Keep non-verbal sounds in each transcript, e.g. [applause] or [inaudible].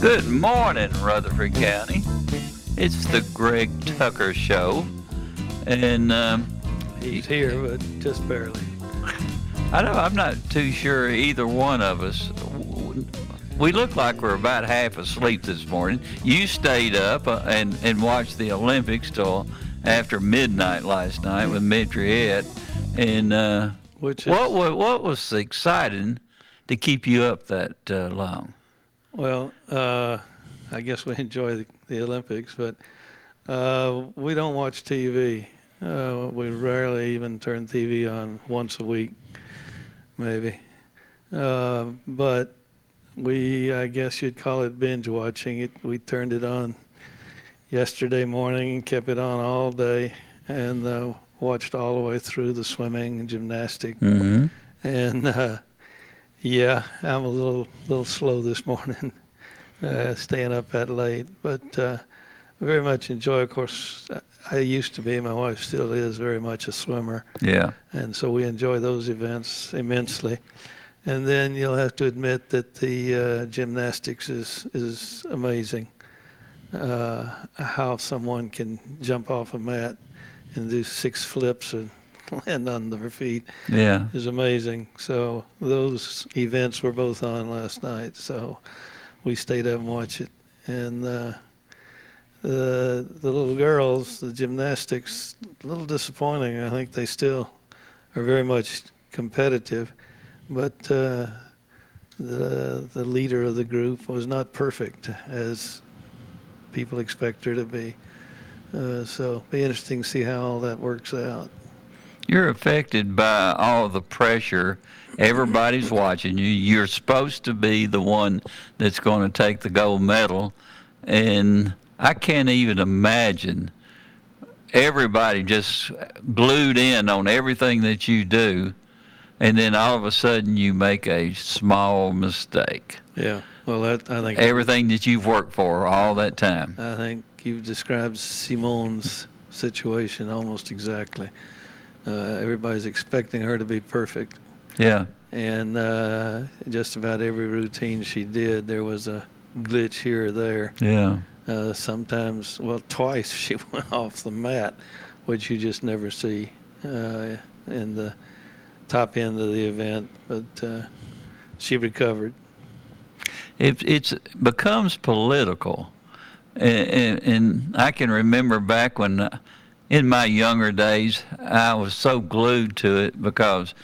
Good morning, Rutherford County. It's the Greg Tucker Show, and um, He's here, but just barely. I know I'm not too sure either one of us. We look like we're about half asleep this morning. You stayed up uh, and and watched the Olympics till after midnight last night with Mitriette, and uh, Which is, what wa- what was exciting to keep you up that uh, long? Well, uh, I guess we enjoy the, the Olympics, but uh, we don't watch TV. Uh, we rarely even turn TV on once a week, maybe. Uh, but we, I guess you'd call it binge watching. It. We turned it on yesterday morning and kept it on all day, and uh, watched all the way through the swimming and gymnastics. Mm-hmm. And uh, yeah, I'm a little little slow this [laughs] morning, uh, staying up that late. But uh, very much enjoy. Of course, I used to be. My wife still is very much a swimmer, Yeah. and so we enjoy those events immensely. And then you'll have to admit that the uh, gymnastics is is amazing. Uh, how someone can jump off a mat and do six flips and [laughs] land on their feet Yeah. is amazing. So those events were both on last night. So we stayed up and watched it. And uh, the the little girls, the gymnastics, a little disappointing. I think they still are very much competitive, but uh, the the leader of the group was not perfect as people expect her to be. Uh, so be interesting to see how all that works out. You're affected by all the pressure. Everybody's watching you. You're supposed to be the one that's going to take the gold medal. And I can't even imagine everybody just glued in on everything that you do. And then all of a sudden you make a small mistake. Yeah. Well, that I think Everything that you've worked for all that time. I think you've described Simone's situation almost exactly. Uh, everybody's expecting her to be perfect, Yeah. and uh, just about every routine she did, there was a glitch here or there. Yeah. Uh, sometimes, well, twice [laughs] she went off the mat, which you just never see uh, in the top end of the event. But uh, she recovered. it it's becomes political, and, and, and I can remember back when, uh, in my younger days, I was so glued to it because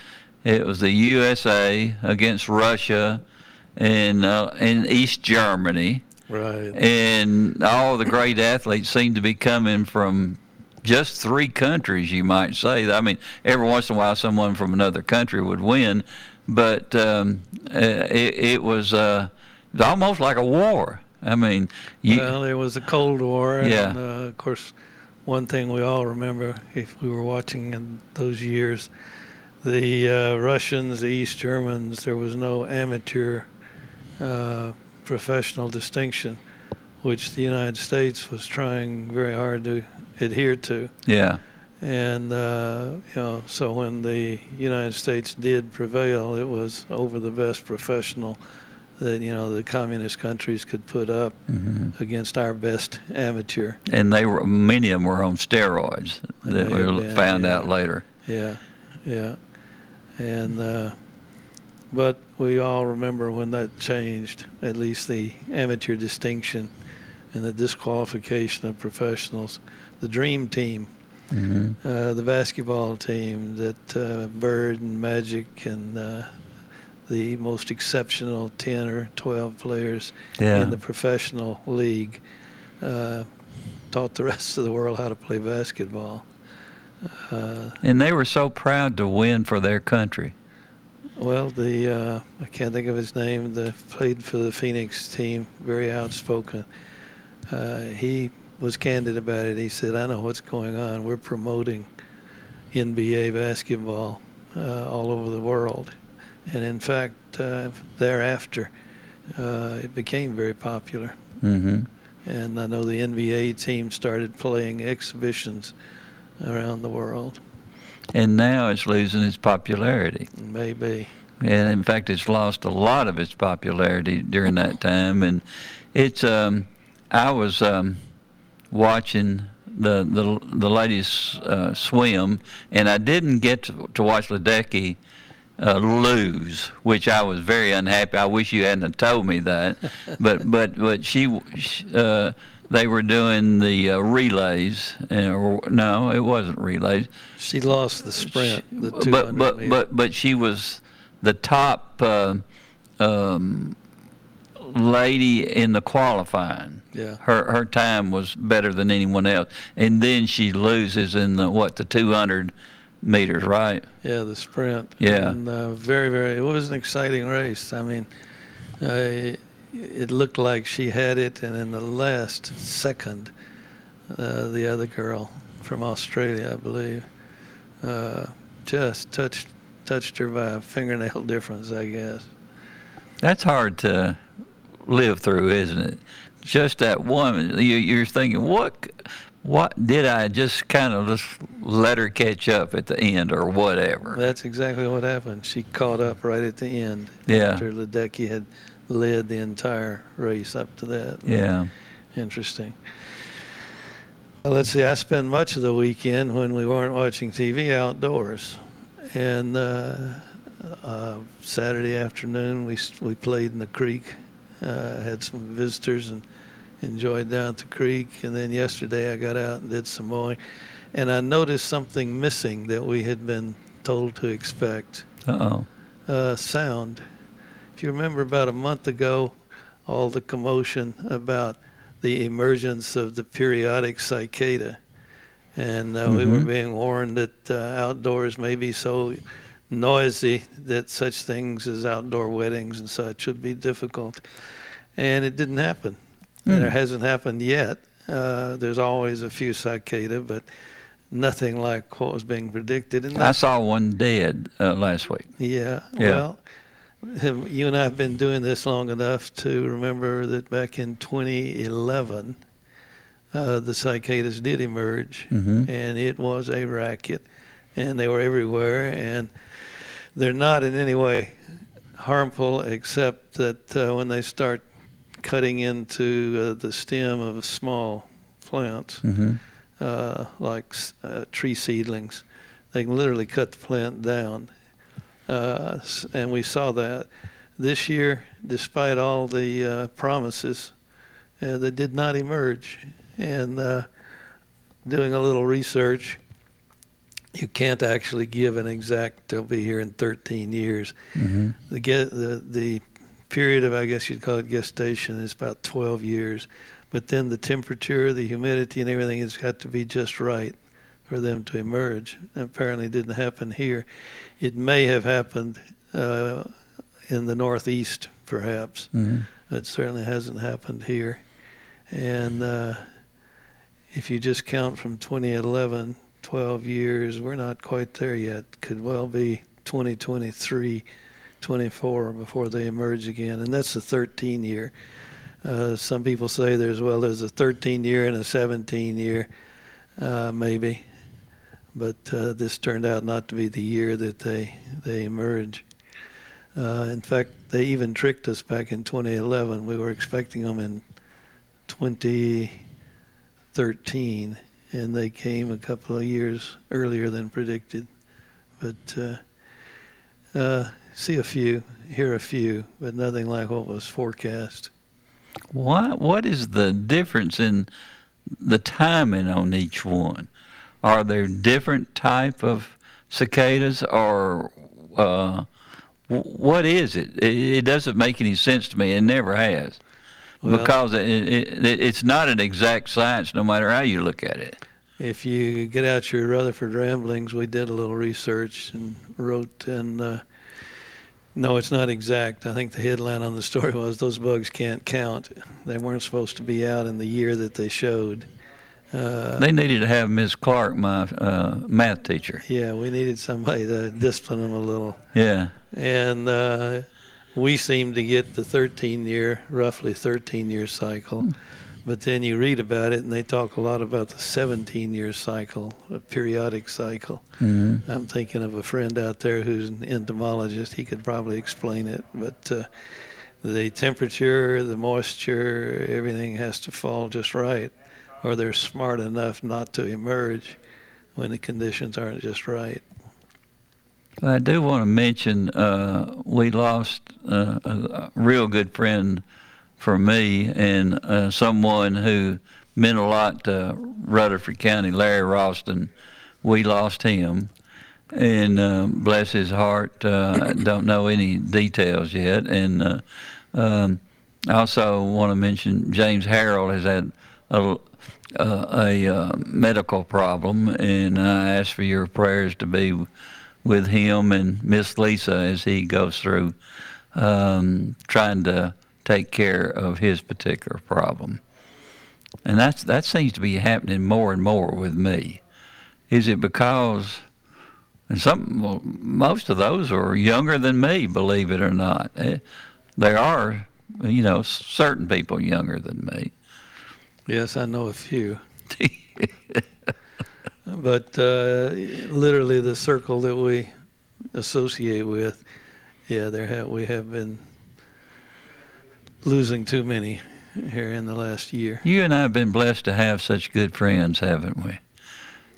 it was the USA against Russia, and uh, in East Germany, Right. and all the great athletes seemed to be coming from just three countries, you might say. I mean, every once in a while, someone from another country would win, but um, uh, it, it was uh, almost like a war. I mean, you, Well, it was the Cold War, Yeah. and uh, of course, one thing we all remember, if we were watching in those years, the uh, Russians, the East Germans, there was no amateur uh, professional distinction, which the United States was trying very hard to adhere to. yeah, And uh, you know, so when the United States did prevail, it was over the best professional that you know the communist countries could put up against our best amateur. and they were many of them were on steroids that we been, found yeah. out later. Yeah, yeah, and uh, but we all remember when that changed. At least the amateur distinction and the disqualification of professionals. The dream team uh, the basketball team that uh, Bird and Magic and uh, the most exceptional 10 or 12 players Yeah. in the professional league uh, taught the [laughs] rest of the world how to play basketball. Uh, And they were so proud to win for their country. well, the uh, I can't think of his name. The played for the Phoenix team, very outspoken. Uh, he was candid about it. He said, "I know what's going on. We're promoting NBA basketball uh, all over the world, and in fact, uh, thereafter, uh, it became very popular. hmm And I know the NBA team started playing exhibitions around the world. And now it's losing its popularity. Maybe." And in fact, it's lost a lot of its popularity during that time. And it's, um, I was um, watching the the the ladies uh, swim, and I didn't get to, to watch Ledecky uh, lose, which I was very unhappy. I wish you hadn't told me that. [laughs] but but but she, uh, they were doing the uh, relays, and, no, it wasn't relays. She lost the sprint, the 200 but but meter. but but she was the top uh, um, lady in the qualifying. Yeah. Her her time was better than anyone else, and then she loses in the what the 200 meters, right? Yeah, the sprint. Yeah. And uh, very, very. It was an exciting race. I mean, uh, it looked like she had it, and in the last second, uh, the other girl from Australia, I believe, uh, just touched touched her by a fingernail [laughs] difference, I guess. That's hard to live through, isn't it? Just that one, you, you're thinking, what, what did I just kind of just let her catch up at the end or whatever? That's exactly what happened. She caught up right at the end. Yeah. After Ledecky had led the entire race up to that. Yeah. Interesting. Well, let's see. I spent much of the weekend when we weren't watching TV outdoors, and uh, uh, Saturday afternoon we we played in the creek, uh, had some visitors and enjoyed down at the creek. And then yesterday I got out and did some mowing, and I noticed something missing that we had been told to expect Uh oh. uh, sound. If you remember about a month ago, all the commotion about the emergence of the periodic cicada. And uh, we were Mhm. being warned that uh, outdoors may be so noisy that such things as outdoor weddings and such would be difficult. And it didn't happen. It hasn't happened yet. Uh, there's always a few cicada, but nothing like what was being predicted. And I saw one dead uh, last week. yeah. Yeah. Well, you and I have been doing this long enough to remember that back in 2011, uh, the cicadas did emerge, Mhm. and it was a racket, and they were everywhere, and they're not in any way harmful, except that uh, when they start cutting into uh, the stem of small plants, hmm uh, like uh, tree seedlings. They can literally cut the plant down. Uh, and we saw that this year, despite all the uh, promises, uh, they did not emerge. And uh, doing a little research, you can't actually give an exact, they'll be here in 13 years. hmm The, the, the period of, I guess you'd call it gestation, is about 12 years. But then the temperature, the humidity, and everything has got to be just right for them to emerge. Apparently, it didn't happen here. It may have happened uh, in the Northeast, perhaps. hmm It certainly hasn't happened here. And uh, if you just count from 2011, 12 years, we're not quite there yet. Could well be 2023, 24 before they emerge again. And that's the 13 year. Uh, some people say there's, well, there's a 13 year and a 17 year, uh, maybe. But uh, this turned out not to be the year that they, they emerge. Uh, in fact, they even tricked us back in 2011. We were expecting them in 2013, and they came a couple of years earlier than predicted. But uh, uh, see a few, hear a few, but nothing like what was forecast. What what is the difference in the timing on each one? are there different type of cicadas or uh, what is it? it? it? doesn't make any sense to me. It never has. Well, because it, it, it's not an exact science no matter how you look at it. If you get out your Rutherford ramblings, we did a little research and wrote, and uh, no, it's not exact. I think the headline on the story was those bugs can't count. They weren't supposed to be out in the year that they showed. Uh, they needed to have Miss Clark, my uh, math teacher. Yeah, we needed somebody to discipline them a little. Yeah. And uh, we seem to get the 13 year, roughly 13 year cycle. But then you read about it, and they talk a lot about the 17 year cycle, a periodic cycle. Mm-hmm. I'm thinking of a friend out there who's an entomologist. He could probably explain it. But uh, the temperature, the moisture, everything has to fall just right, or they're smart enough not to emerge when the conditions aren't just right. I do want to mention uh, we lost uh, a real good friend for me and uh, someone who meant a lot to Rutherford County, Larry Ralston. We lost him, and uh, bless his heart, uh, don't know any details yet. And uh, um, I also want to mention James Harold has had a, a, a medical problem, and I ask for your prayers to be with him and Miss Lisa as he goes through um, trying to take care of his particular problem. And that's that seems to be happening more and more with me. Is it because and some well, most of those are younger than me, believe it or not. Eh, there are, you know, certain people younger than me. Yes, I know a few. [laughs] but uh, literally, the circle that we associate with, yeah, there have we have been losing too many here in the last year. You and I have been blessed to have such good friends, haven't we?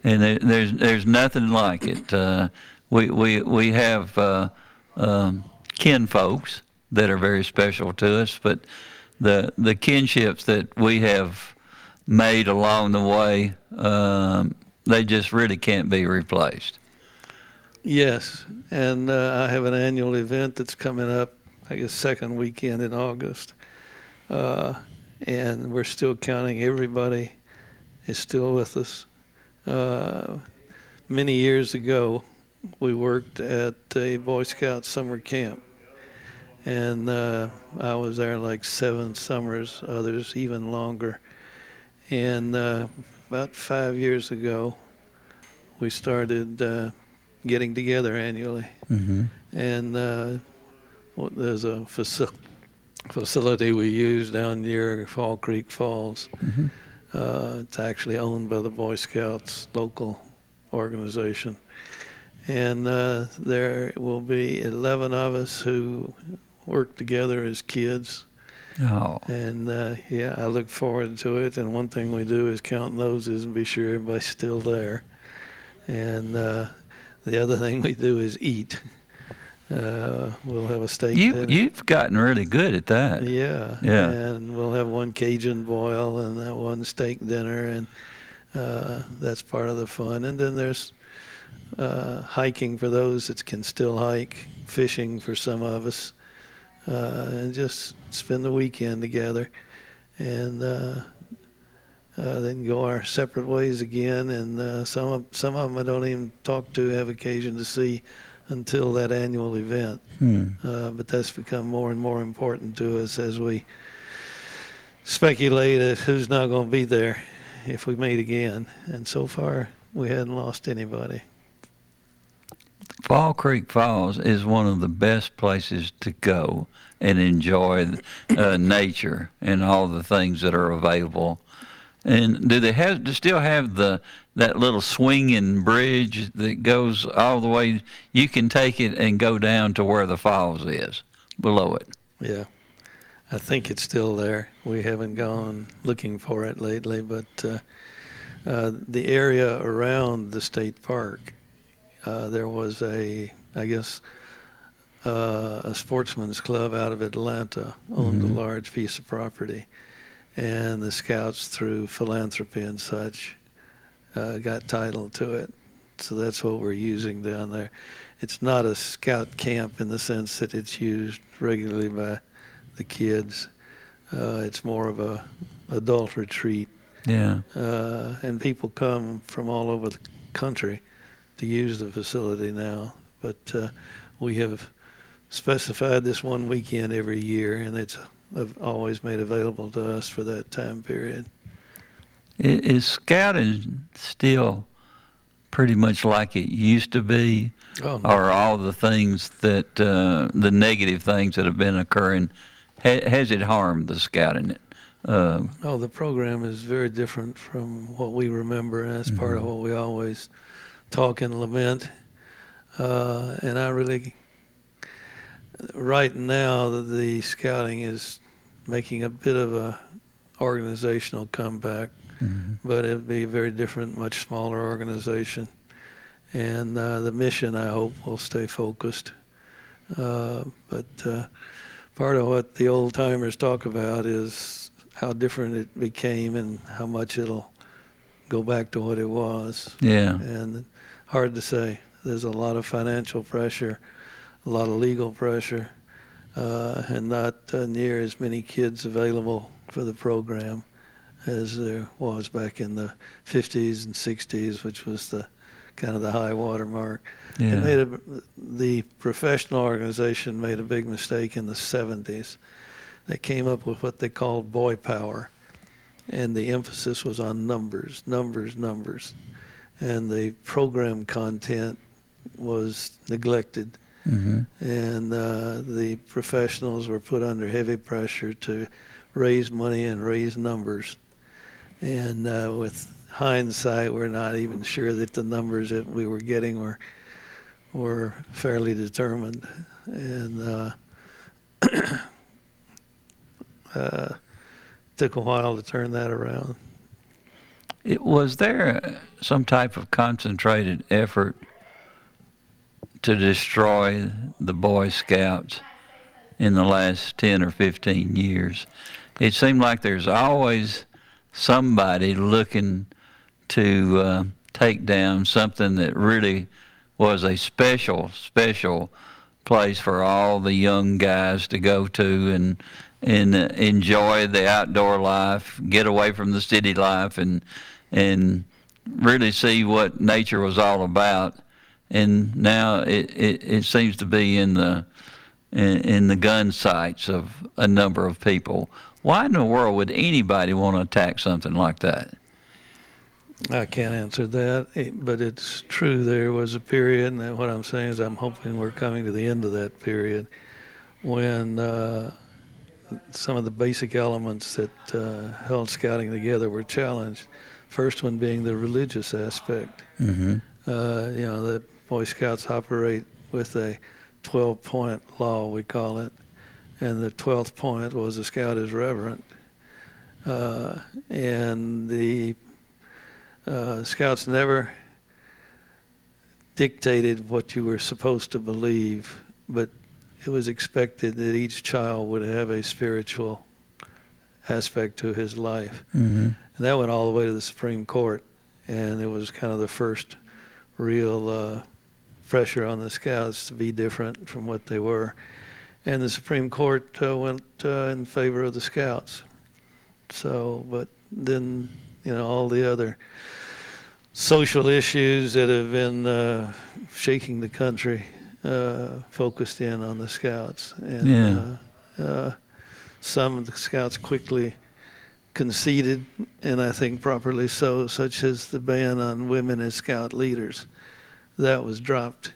And there, there's there's nothing like it. Uh, we we we have uh, um, kin folks that are very special to us, but the the kinships that we have made along the way, um, they just really can't be replaced. Yes, and uh, I have an annual event that's coming up, I guess second weekend in August, uh, and we're still counting everybody is still with us. Uh, many years ago, we worked at a Boy Scout summer camp, and uh, I was there like seven summers, others even longer. And uh, about five years ago, we started uh, getting together annually, mm-hmm. and uh, there's a facility facility we use down near Fall Creek Falls. Mm-hmm. Uh, it's actually owned by the Boy Scouts local organization. And uh, there will be 11 of us who work together as kids. Oh. And uh, yeah, I look forward to it. And one thing we do is count noses and be sure everybody's still there. And uh, the other thing we do is eat. [laughs] Uh, we'll have a steak. You dinner. you've gotten really good at that. Yeah. Yeah. And we'll have one Cajun boil and that one steak dinner, and uh, that's part of the fun. And then there's uh, hiking for those that can still hike, fishing for some of us, uh, and just spend the weekend together, and. Uh, uh, then go our separate ways again, and some of some of them I don't even talk to have occasion to see until that annual event. Hmm. Uh, but that's become more and more important to us as we speculate at who's not going to be there if we meet again. And so far, we hadn't lost anybody. Fall Creek Falls is one of the best places to go and enjoy uh, nature and all the things that are available. And do they have do still have the that little swinging bridge that goes all the way. You can take it and go down to where the falls is below it. Yeah. I think it's still there. We haven't gone looking for it lately, but uh, uh, the area around the state park, uh, there was a, I guess, uh, a sportsman's club out of Atlanta owned mm-hmm. a large piece of property, and the scouts through philanthropy and such uh, got title to it. So that's what we're using down there. It's not a scout camp in the sense that it's used regularly by the kids. Uh, it's more of a adult retreat, Yeah. uh, and people come from all over the country to use the facility now. But uh, we have specified this one weekend every year, and it's always made available to us for that time period. Is scouting still pretty much like it used to be, Oh, no. or all the things that uh, the negative things that have been occurring? Ha- has it harmed the scouting? Uh, Oh, the program is very different from what we remember, and that's part of what we always talk and lament. Uh, and I really, right now, the, scouting is making a bit of a organizational comeback, but it'll be a very different, much smaller organization. And uh, the mission, I hope, will stay focused. Uh, but uh, part of what the old timers talk about is how different it became and how much it'll go back to what it was. yeah. And hard to say. There's a lot of financial pressure, a lot of legal pressure, uh, and not uh, near as many kids available for the program as there was back in the 50s and 60s, which was the kind of the high water mark. It made a, the professional organization made a big mistake in the 70s. They came up with what they called boy power, and the emphasis was on numbers, numbers, numbers, and the program content was neglected. Hmm And uh, the professionals were put under heavy pressure to raise money and raise numbers. And uh, with hindsight, we're not even sure that the numbers that we were getting were were fairly determined. And uh, [coughs] uh, took a while to turn that around. It, was there some type of concentrated effort to destroy the Boy Scouts in the last 10 or 15 years? It seemed like there's always somebody looking to uh, take down something that really was a special, special place for all the young guys to go to and and enjoy the outdoor life, get away from the city life, and and really see what nature was all about. And now it, it, it seems to be in the in, in the gun sights of a number of people. Why in the world would anybody want to attack something like that? I can't answer that, eh, but it's true. There was a period, and what I'm saying is I'm hoping we're coming to the end of that period when uh, some of the basic elements that uh, held scouting together were challenged. First one being the religious aspect. Mm-hmm. Uh, you know, the Boy Scouts operate with a 12 point law, we call it. And the 12th point was a scout is reverent. Uh, and the uh, scouts never dictated what you were supposed to believe, but it was expected that each child would have a spiritual aspect to his life. Mm-hmm. And that went all the way to the Supreme Court. And it was kind of the first real uh, pressure on the scouts to be different from what they were. And the Supreme Court uh, went uh, in favor of the scouts. So, but then, you know, all the other social issues that have been uh, shaking the country uh, focused in on the scouts. And Yeah. uh, uh, some of the scouts quickly conceded, and I think properly so, such as the ban on women as scout leaders. That was dropped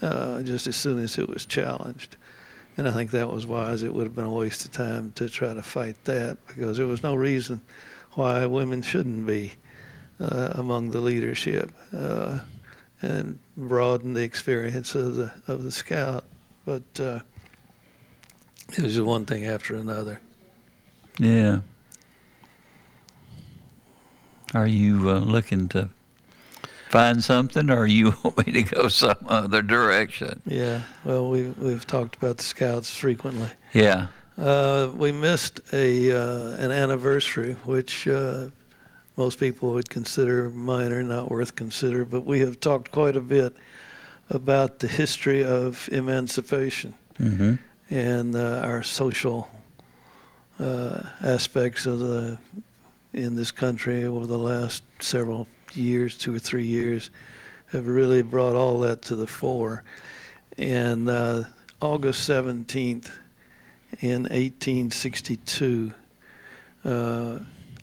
uh, just as soon as it was challenged. And I think that was wise. It would have been a waste of time to try to fight that because there was no reason why women shouldn't be uh, among the leadership uh, and broaden the experience of the of the scout. But uh, it was just one thing after another. Yeah. Are you uh, looking to find something, or you [laughs] want me to go some other direction? Yeah. Well, we we've talked about the scouts frequently. Yeah. Uh, we missed a uh, an anniversary, which uh, most people would consider minor, not worth consider. But we have talked quite a bit about the history of emancipation Mm-hmm. and uh, our social uh, aspects of the in this country over the last several years, two or three years, have really brought all that to the fore. And uh, August 17th in 1862 uh,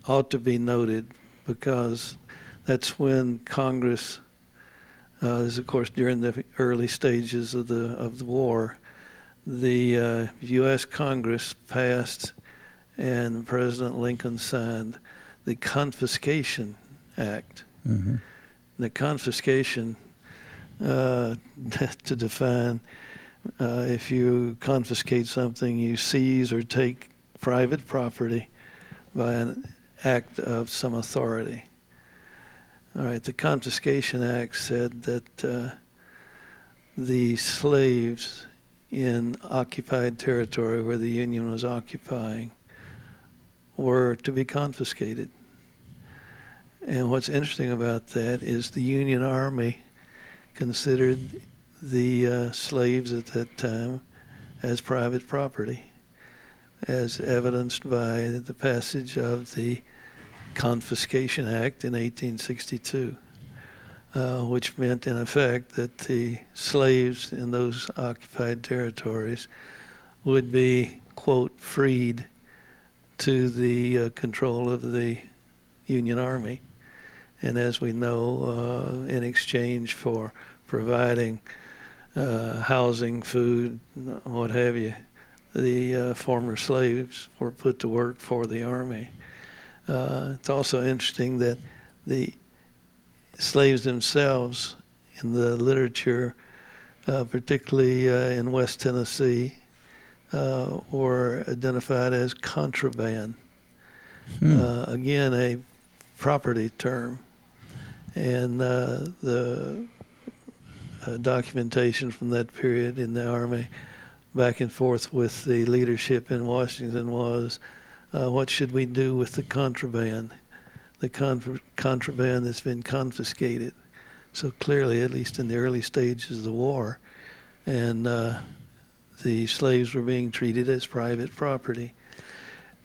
ought to be noted because that's when Congress, uh, is of course during the early stages of the of the war, the uh, U.S. Congress passed and President Lincoln signed the Confiscation Act. Mm-hmm. The confiscation, uh, [laughs] to define, uh, if you confiscate something, you seize or take private property by an act of some authority. All right, the Confiscation Act said that uh, the slaves in occupied territory where the Union was occupying were to be confiscated. And what's interesting about that is the Union Army considered the uh, slaves at that time as private property, as evidenced by the passage of the Confiscation Act in 1862, uh, which meant, in effect, that the slaves in those occupied territories would be, quote, freed to the uh, control of the Union Army. And as we know, uh, in exchange for providing uh, housing, food, what have you, the uh, former slaves were put to work for the Army. Uh, it's also interesting that the slaves themselves in the literature, uh, particularly uh, in West Tennessee, uh, were identified as contraband. Uh, again, a property term. And uh, the uh, documentation from that period in the Army, back and forth with the leadership in Washington, was uh, what should we do with the contraband? The con- contraband that's been confiscated. So clearly, at least in the early stages of the war, and uh, the slaves were being treated as private property.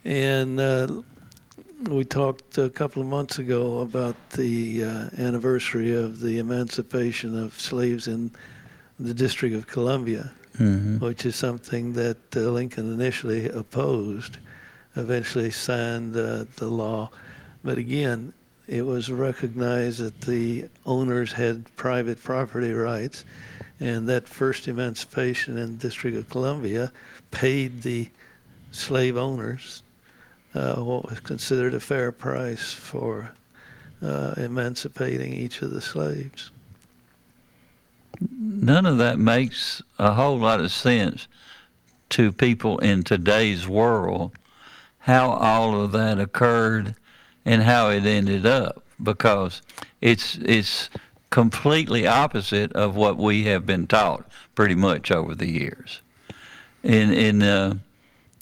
And uh, we talked a couple of months ago about the uh, anniversary of the emancipation of slaves in the District of Columbia, Mm-hmm. which is something that uh, Lincoln initially opposed, eventually signed uh, the law. But again, it was recognized that the owners had private property rights, and that first emancipation in the District of Columbia paid the slave owners what was considered a fair price for uh, emancipating each of the slaves. None of that makes a whole lot of sense to people in today's world, how all of that occurred and how it ended up, because it's it's completely opposite of what we have been taught pretty much over the years. And and uh,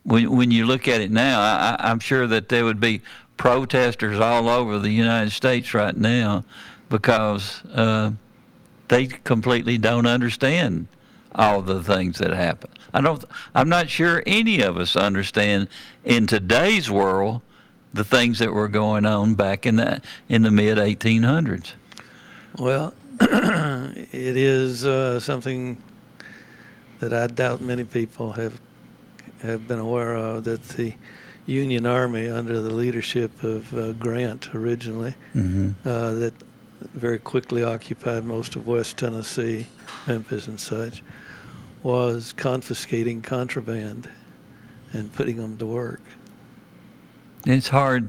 when when you look at it now, I, I'm sure that there would be protesters all over the United States right now because uh, they completely don't understand all the things that happen. I don't. I'm not sure any of us understand in today's world the things that were going on back in the in the mid 1800s. Well, [clears throat] it is uh, something that I doubt many people have have been aware of that the Union Army, under the leadership of uh, Grant originally, Mm-hmm. uh, that very quickly occupied most of West Tennessee, Memphis, and such, was confiscating contraband and putting them to work. It's hard.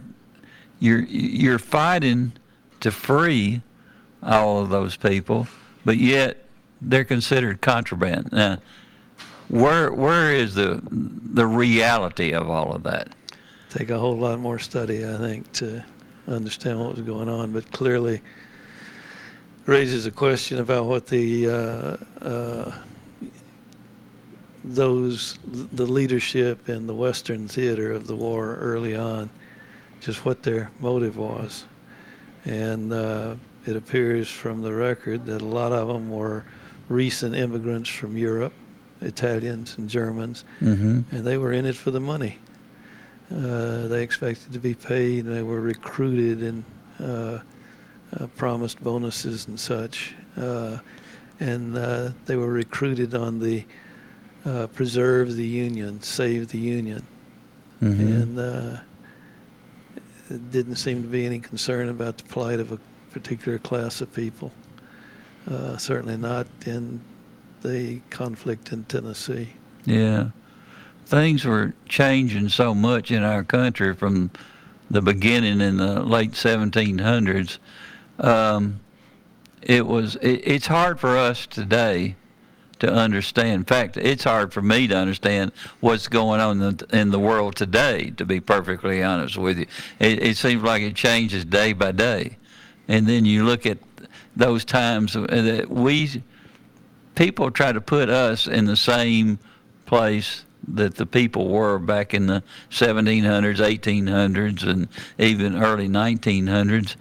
You're you're fighting to free all of those people, but yet they're considered contraband. Now, where where is the the reality of all of that? Take a whole lot more study, I think, to understand what was going on, but clearly raises a question about what the uh, uh, those the leadership in the Western theater of the war early on, just what their motive was. And uh, it appears from the record that a lot of them were recent immigrants from Europe, Italians and Germans, Mm-hmm. and they were in it for the money. Uh, they expected to be paid. They were recruited and uh, uh, promised bonuses and such. Uh, and uh, they were recruited on the uh, preserve the union, save the union. Mm-hmm. And uh, it didn't seem to be any concern about the plight of a particular class of people. Uh, certainly not in the conflict in Tennessee. Yeah. Things were changing so much in our country from the beginning in the late 1700s. Um, it was it, it's hard for us today to understand. In fact, it's hard for me to understand what's going on in the, in the world today. To be perfectly honest with you, it, it seems like it changes day by day, and then you look at those times that we people try to put us in the same place that the people were back in the 1700s, 1800s, and even early 1900s.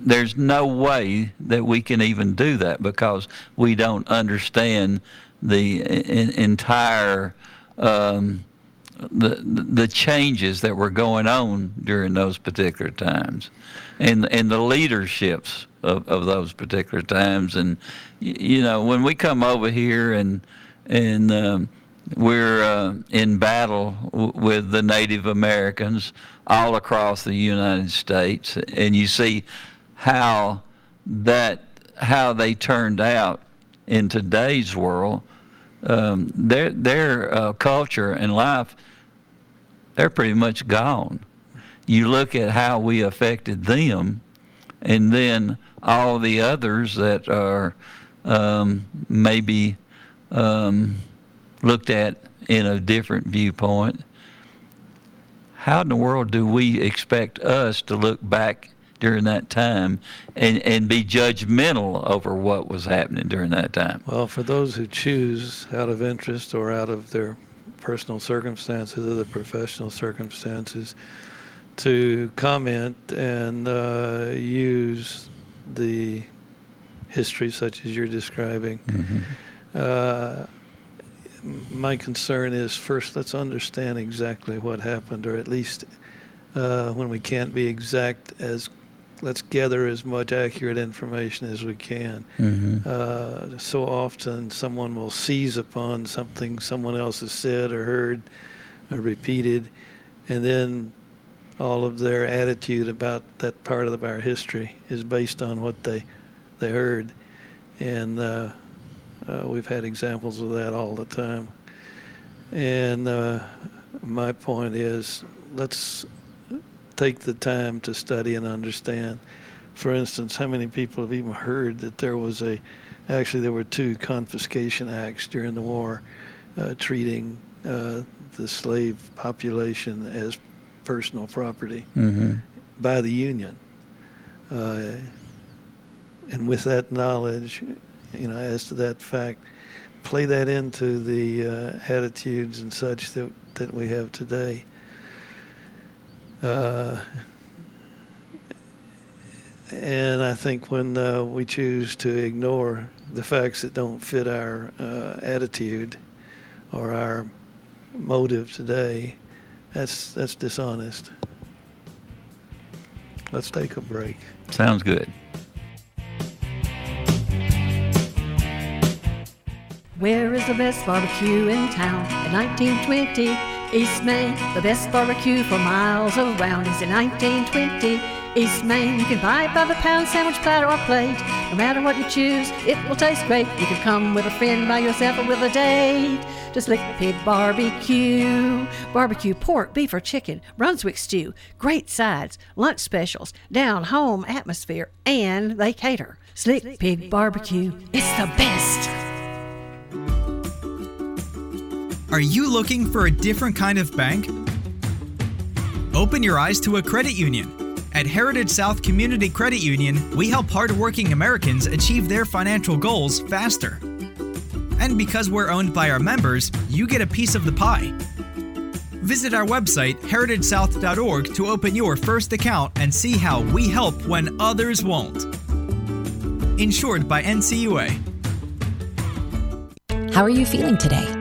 There's no way that we can even do that because we don't understand the en- entire um, the the changes that were going on during those particular times, and and the leaderships of, of those particular times, and you know when we come over here and and um, we're uh, in battle w- with the Native Americans all across the United States, and you see how that how they turned out in today's world. Um, their their uh, culture and life, they're pretty much gone. You look at how we affected them, and then all the others that are um, maybe um, looked at in a different viewpoint. How in the world do we expect us to look back during that time and, and be judgmental over what was happening during that time? Well, for those who choose out of interest or out of their personal circumstances or their professional circumstances to comment and uh, use the history such as you're describing. Uh, my concern is first let's understand exactly what happened, or at least uh, when we can't be exact, as let's gather as much accurate information as we can. Uh, so often, someone will seize upon something someone else has said or heard or repeated, and then all of their attitude about that part of our history is based on what they they heard, and uh, uh, we've had examples of that all the time. And uh, my point is, let's take the time to study and understand. For instance, how many people have even heard that there was a, actually there were two confiscation acts during the war, uh, treating uh, the slave population as personal property by the Union. Uh, and with that knowledge, you know, as to that fact, play that into the uh, attitudes and such that, that we have today. Uh, and I think when uh, we choose to ignore the facts that don't fit our uh, attitude or our motive today, that's that's dishonest. Let's take a break. Sounds good. Where is the best barbecue in town? In 1920, East Main, the best barbecue for miles around is in 1920. East Main, you can buy it by the pound, sandwich, platter, or plate. No matter what you choose, it will taste great. You can come with a friend, by yourself, or with a date. Just Slick Pig Barbecue. Barbecue pork, beef, or chicken, Brunswick stew, great sides, lunch specials, down home atmosphere, and they cater. Slick Pig Barbecue, it's the best. Are you looking for a different kind of bank? Open your eyes to a credit union. At Heritage South Community Credit Union, we help hardworking Americans achieve their financial goals faster. And because we're owned by our members, you get a piece of the pie. Visit our website, heritagesouth.org, to open your first account and see how we help when others won't. Insured by NCUA. How are you feeling today?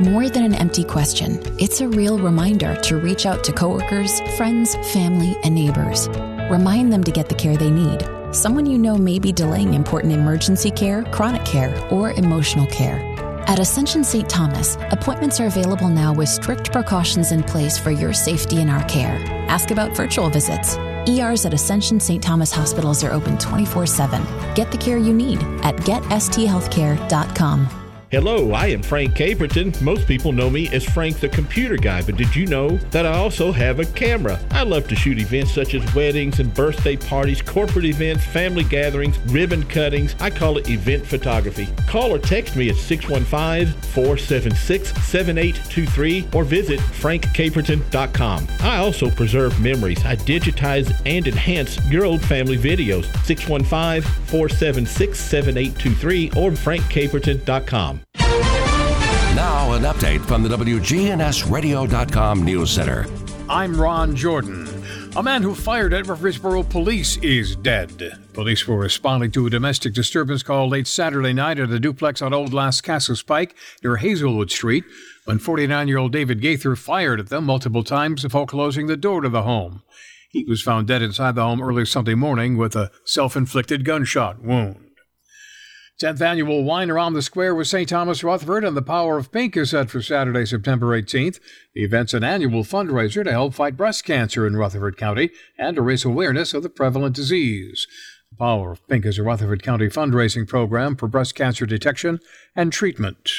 More than an empty question, it's a real reminder to reach out to coworkers, friends, family, and neighbors. Remind them to get the care they need. Someone you know may be delaying important emergency care, chronic care, or emotional care. At Ascension St. Thomas, appointments are available now with strict precautions in place for your safety and our care. Ask about virtual visits. ERs at Ascension St. Thomas hospitals are open 24 7. Get the care you need at getsthealthcare.com. Hello, I am Frank Caperton. Most people know me as Frank the Computer Guy, but did you know that I also have a camera? I love to shoot events such as weddings and birthday parties, corporate events, family gatherings, ribbon cuttings. I call it event photography. Call or text me at 615 476 7823 or visit frankcaperton.com. I also preserve memories. I digitize and enhance your old family videos. 615 476 7823 or frankcaperton.com. Now, an update from the WGNSradio.com News Center. I'm Ron Jordan. A man who fired at Murfreesboro police is dead. Police were responding to a domestic disturbance call late Saturday night at a duplex on Old Lascassas Pike near Hazelwood Street when 49 year old David Gaither fired at them multiple times before closing the door to the home. He was found dead inside the home early Sunday morning with a self inflicted gunshot wound. 10th annual Wine Around the Square with St. Thomas Rutherford and the Power of Pink is set for Saturday, September 18th. The event's an annual fundraiser to help fight breast cancer in Rutherford County and to raise awareness of the prevalent disease. The Power of Pink is a Rutherford County fundraising program for breast cancer detection and treatment.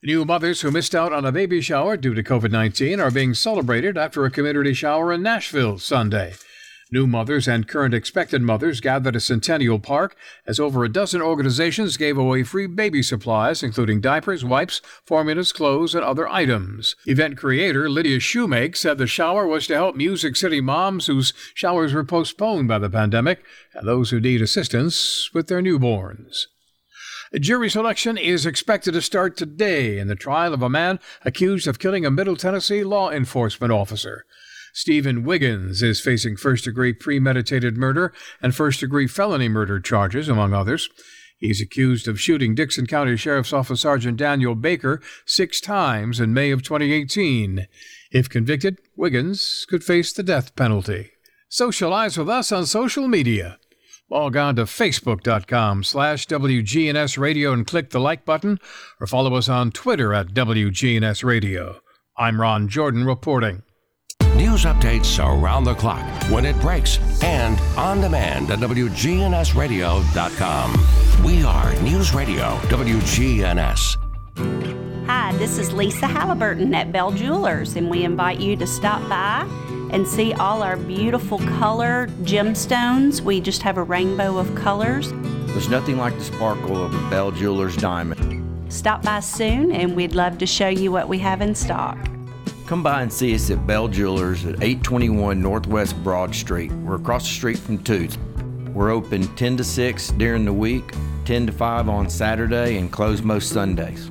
New mothers who missed out on a baby shower due to COVID 19 are being celebrated after a community shower in Nashville Sunday. New mothers and current expectant mothers gathered at Centennial Park as over a dozen organizations gave away free baby supplies, including diapers, wipes, formulas, clothes, and other items. Event creator Lydia Shoemake said the shower was to help Music City moms whose showers were postponed by the pandemic and those who need assistance with their newborns. Jury selection is expected to start today in the trial of a man accused of killing a Middle Tennessee law enforcement officer. Stephen Wiggins is facing first degree premeditated murder and first degree felony murder charges, among others. He's accused of shooting Dickson County Sheriff's Office Sergeant Daniel Baker six times in May of 2018. If convicted, Wiggins could face the death penalty. Socialize with us on social media. Log on to facebook.com slash WGNS Radio and click the like button, or follow us on Twitter at WGNS Radio. I'm Ron Jordan reporting. News updates around the clock, when it breaks, and on demand at WGNSradio.com. We are News Radio WGNS. Hi, this is Lisa Halliburton at Bell Jewelers, and we invite you to stop by and see all our beautiful color gemstones. We just have a rainbow of colors. There's nothing like the sparkle of a Bell Jewelers diamond. Stop by soon, and we'd love to show you what we have in stock. Come by and see us at Bell Jewelers at 821 Northwest Broad Street. We're across the street from Toots. We're open 10 to 6 during the week, 10 to 5 on Saturday, and close most Sundays.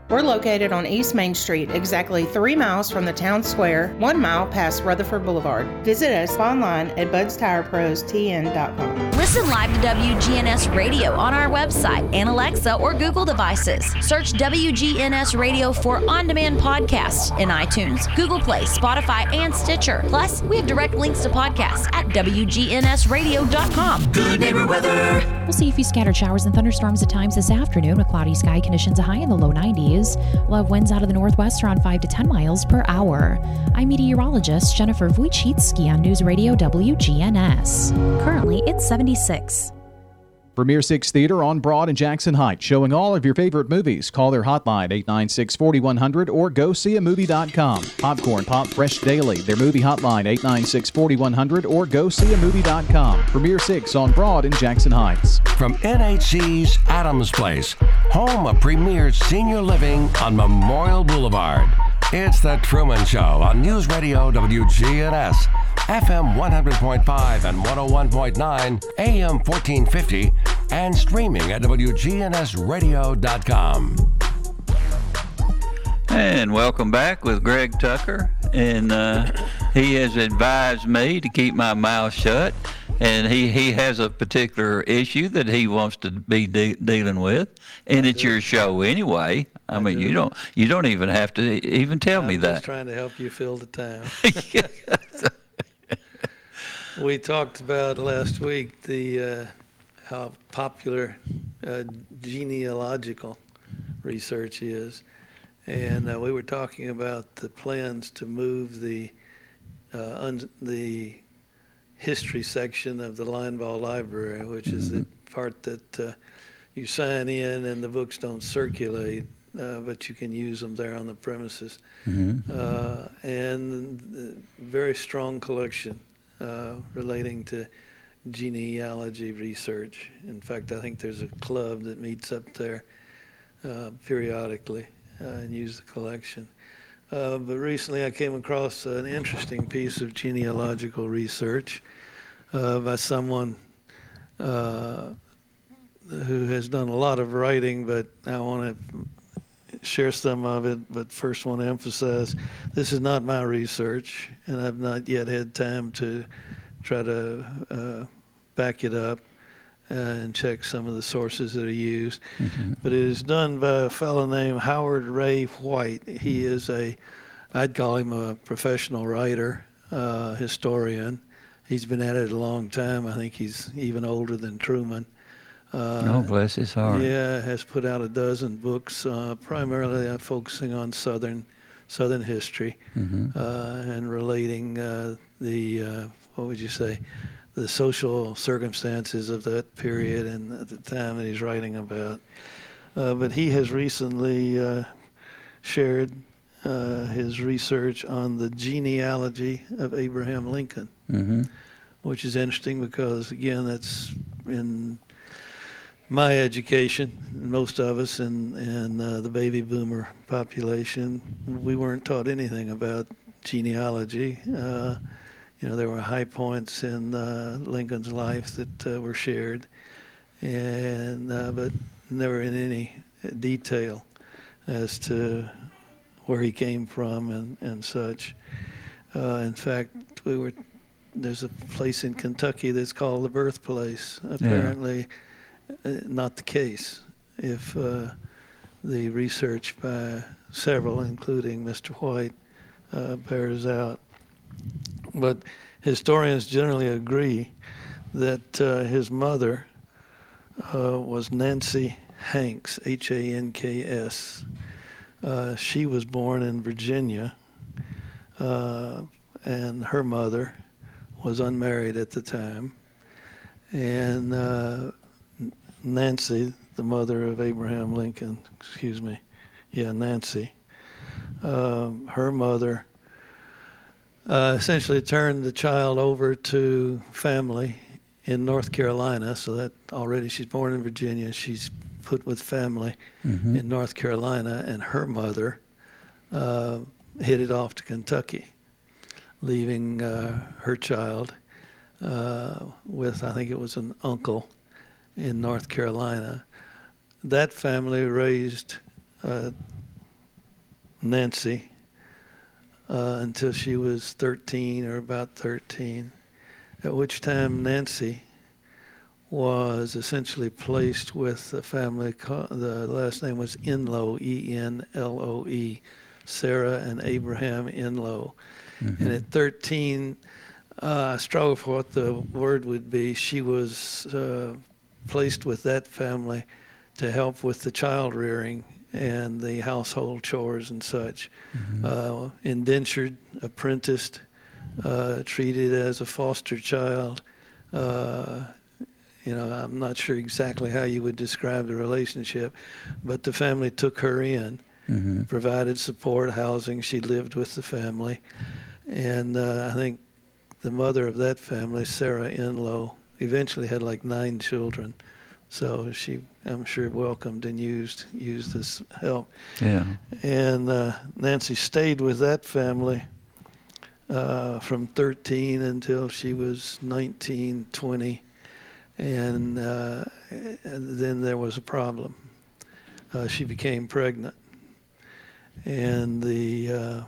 We're located on East Main Street, exactly three miles from the town square, one mile past Rutherford Boulevard. Visit us online at budstirepros.tn.com. Listen live to WGNS Radio on our website and Alexa or Google devices. Search WGNS Radio for on demand podcasts in iTunes, Google Play, Spotify, and Stitcher. Plus, we have direct links to podcasts at WGNSradio.com. Good neighbor weather. We'll see a few scattered showers and thunderstorms at times this afternoon with cloudy sky conditions, a high in the low 90s. We'll winds out of the northwest around 5 to 10 miles per hour. I'm meteorologist Jennifer Wojcicki on News Radio WGNS. Currently, it's 76. Premier Six Theater on Broad and Jackson Heights, showing all of your favorite movies. Call their hotline 896 4100 or go see a movie.com. Popcorn Pop Fresh Daily, their movie hotline 896 4100 or go see a movie.com. Premier Six on Broad and Jackson Heights. From NHC's Adams Place, home of premier senior living on Memorial Boulevard. It's The Truman Show on News Radio WGNS, FM 100.5 and 101.9, AM 1450, and streaming at WGNSradio.com. And welcome back with Greg Tucker. And uh, he has advised me to keep my mouth shut. And he, he has a particular issue that he wants to be de- dealing with. And it's your show anyway. I, mean, you don't you don't even have to even tell me that I'm me just trying to help you fill the time. [laughs] we talked about last week the uh, how popular uh, genealogical research is, and uh, we were talking about the plans to move the uh, un- the history section of the Linebaugh Library, which is the part that uh, you sign in and the books don't circulate, uh, but you can use them there on the premises. Uh, and very strong collection uh, relating to genealogy research. In fact, I think there's a club that meets up there uh, periodically uh, and use the collection. Uh, but recently I came across an interesting piece of genealogical research uh, by someone uh, who has done a lot of writing, but I want to share some of it. But first, want to emphasize this is not my research, and I've not yet had time to try to uh, back it up and check some of the sources that are used. But it is done by a fellow named Howard Ray White. He is a, I'd call him a professional writer, uh, historian. He's been at it a long time. I think he's even older than Truman. Uh, Oh, bless his heart. Yeah, has put out a dozen books, uh, primarily uh, focusing on Southern Southern history Mhm. uh, and relating uh, the uh, what would you say, the social circumstances of that period and at the time that he's writing about. Uh, but he has recently uh, shared uh, his research on the genealogy of Abraham Lincoln hmm which is interesting because again that's in my education most of us in, in uh, the baby boomer population we weren't taught anything about genealogy. Uh, you know there were high points in uh, lincoln's life that uh, were shared and uh, but never in any detail as to where he came from and, and such. Uh, in fact we were there's a place in Kentucky that's called the birthplace. Apparently, uh, not the case. If uh, the research by several, including Mr. White, uh, bears out. But historians generally agree that uh, his mother uh, was Nancy Hanks, H A N K S. Uh, she was born in Virginia, uh, and her mother was unmarried at the time. And uh, Nancy, the mother of Abraham Lincoln, excuse me, yeah, Nancy, um, her mother uh, essentially turned the child over to family in North Carolina. So that already she's born in Virginia. She's put with family Mhm. in North Carolina, and her mother uh, headed off to Kentucky leaving uh, her child uh, with, I think it was an uncle in North Carolina. That family raised uh, Nancy uh, until she was 13 or about 13, at which time Nancy was essentially placed with the family. The last name was Enloe, E N L O E, Sarah and Abraham Enloe. And at 13, uh, I struggled for what the word would be. She was uh, placed with that family to help with the child rearing and the household chores and such. Uh, indentured, apprenticed, uh, treated as a foster child, uh, You know, I'm not sure exactly how you would describe the relationship, but the family took her in, Mhm. provided support, housing. She lived with the family. And uh, I think the mother of that family, Sarah Enloe, eventually had like nine children. So she, I'm sure, welcomed and used used this help. Yeah. And uh, Nancy stayed with that family uh, from 13 until she was 19, 20. And, uh, and then there was a problem. Uh, she became pregnant. And the uh,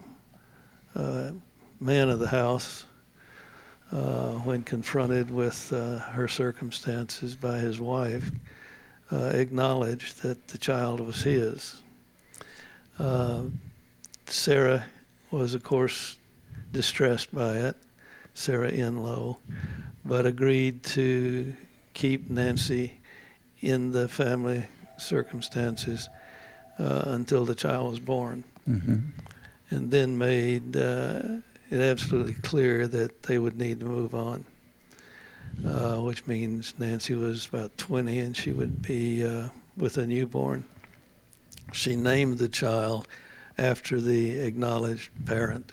uh, man of the house, when confronted with uh, her circumstances by his wife, uh, acknowledged that the child was his. Uh, Sarah was, of course, distressed by it, Sarah Enloe, but agreed to keep Nancy in the family circumstances uh, until the child was born, hmm and then made uh, it absolutely clear that they would need to move on, uh, which means Nancy was about 20 and she would be uh, with a newborn. She named the child after the acknowledged parent,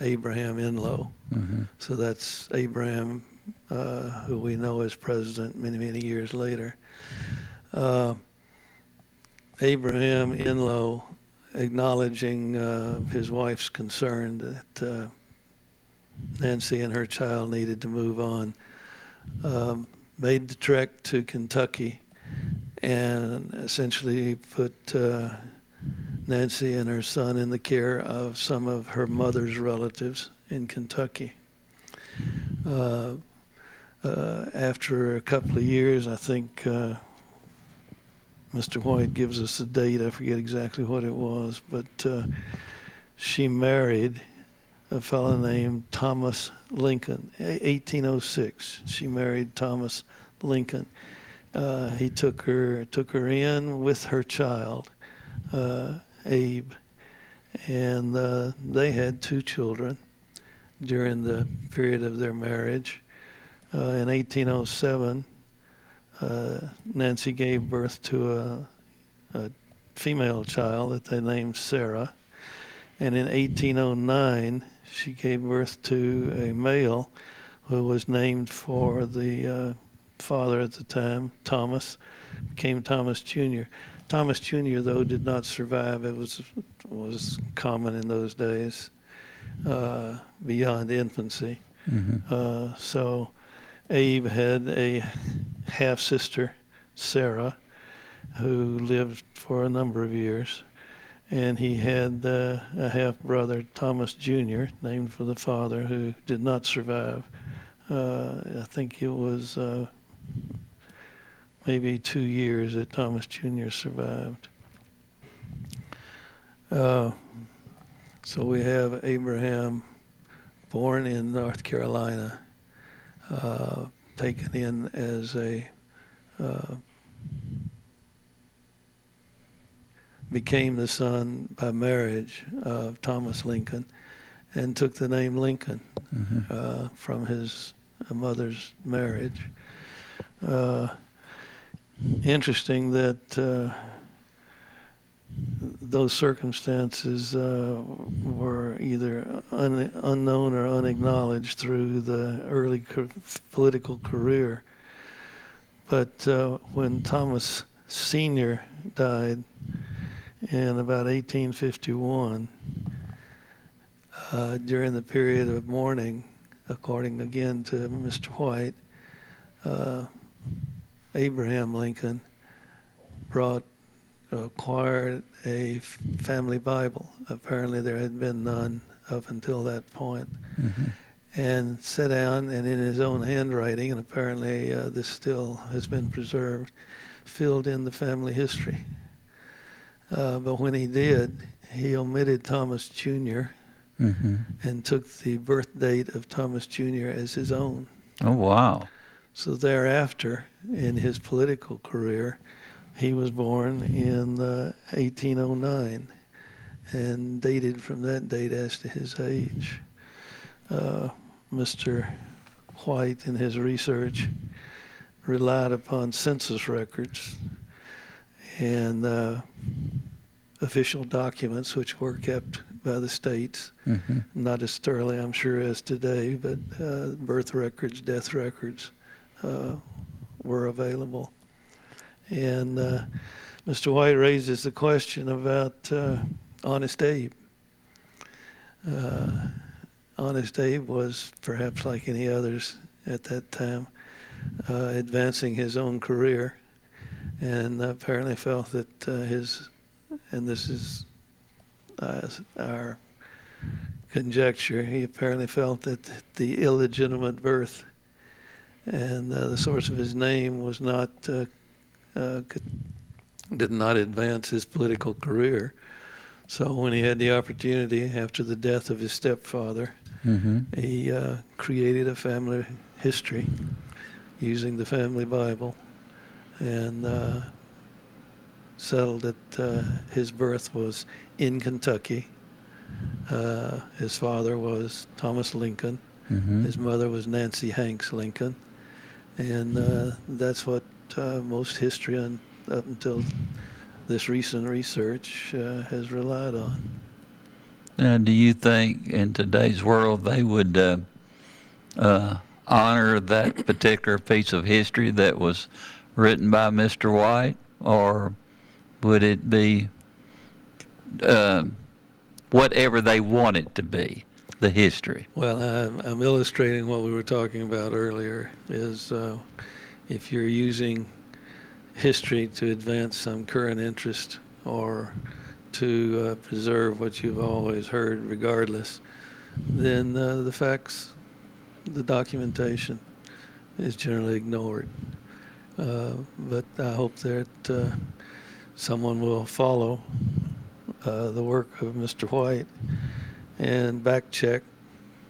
Abraham Enloe. hmm So that's Abraham, uh, who we know as president many, many years later. Uh, Abraham Enloe, acknowledging uh, his wife's concern that uh, Nancy and her child needed to move on, um, made the trek to Kentucky and essentially put uh, Nancy and her son in the care of some of her mother's relatives in Kentucky. Uh, uh, after a couple of years, I think uh, Mr. White gives us the date. I forget exactly what it was, but uh, she married a fellow named Thomas Lincoln, 1806. She married Thomas Lincoln. Uh, he took her took her in with her child, uh, Abe, and uh, they had two children during the period of their marriage. Uh, in 1807, uh, Nancy gave birth to a, a female child that they named Sarah. And in 1809, she gave birth to a male who was named for the uh, father at the time, Thomas, became Thomas Jr. Thomas Jr., though, did not survive. It was, was common in those days, uh, beyond infancy. Mhm. Uh, so Abe had a half sister, Sarah, who lived for a number of years. And he had uh, a half brother, Thomas Jr., named for the father, who did not survive. Uh, I think it was uh, maybe two years that Thomas Jr. survived. Uh, so we have Abraham, born in North Carolina, uh, taken in as a uh, became the son by marriage of Thomas Lincoln, and took the name Lincoln Mhm. uh, from his mother's marriage. Uh, interesting that uh, those circumstances uh, were either un- unknown or unacknowledged through the early ca- political career. But uh, when Thomas Sr. died in about 1851, uh, during the period of mourning, according again to Mr. White, uh, Abraham Lincoln brought acquired a family Bible. Apparently, there had been none up until that point. Mhm. And sat down and in his own handwriting, and apparently uh, this still has been preserved, filled in the family history. Uh, but when he did, he omitted Thomas Jr. Mhm. and took the birth date of Thomas Jr. as his own. Oh wow. So thereafter, in his political career, he was born in uh, 1809 and dated from that date as to his age. Uh, Mr. White, in his research, relied upon census records and uh, official documents, which were kept by the states. Mhm. Not as thoroughly, I'm sure, as today, but uh, birth records, death records uh, were available. And uh, Mr. White raises the question about uh, Honest Abe. Uh, Honest Abe was perhaps like any others at that time, uh, advancing his own career, and apparently felt that uh, his, and this is uh, our conjecture, he apparently felt that the illegitimate birth and uh, the source of his name was not uh, uh, could, did not advance his political career. So when he had the opportunity after the death of his stepfather, Mhm. he uh, created a family history using the family Bible and uh, settled that uh, his birth was in Kentucky. Uh, his father was Thomas Lincoln. Mhm. His mother was Nancy Hanks Lincoln. And uh, that's what uh, most history on, up until this recent research uh, has relied on. Now, do you think in today's world they would uh, uh, honor that particular piece of history that was written by Mr. White, or would it be uh, whatever they want it to be, the history? Well, I'm, I'm illustrating what we were talking about earlier. Is uh, if you're using history to advance some current interest or to uh, preserve what you've always heard, regardless, then uh, the facts, the documentation, is generally ignored. Uh, but I hope that uh, someone will follow uh, the work of Mr. White and back check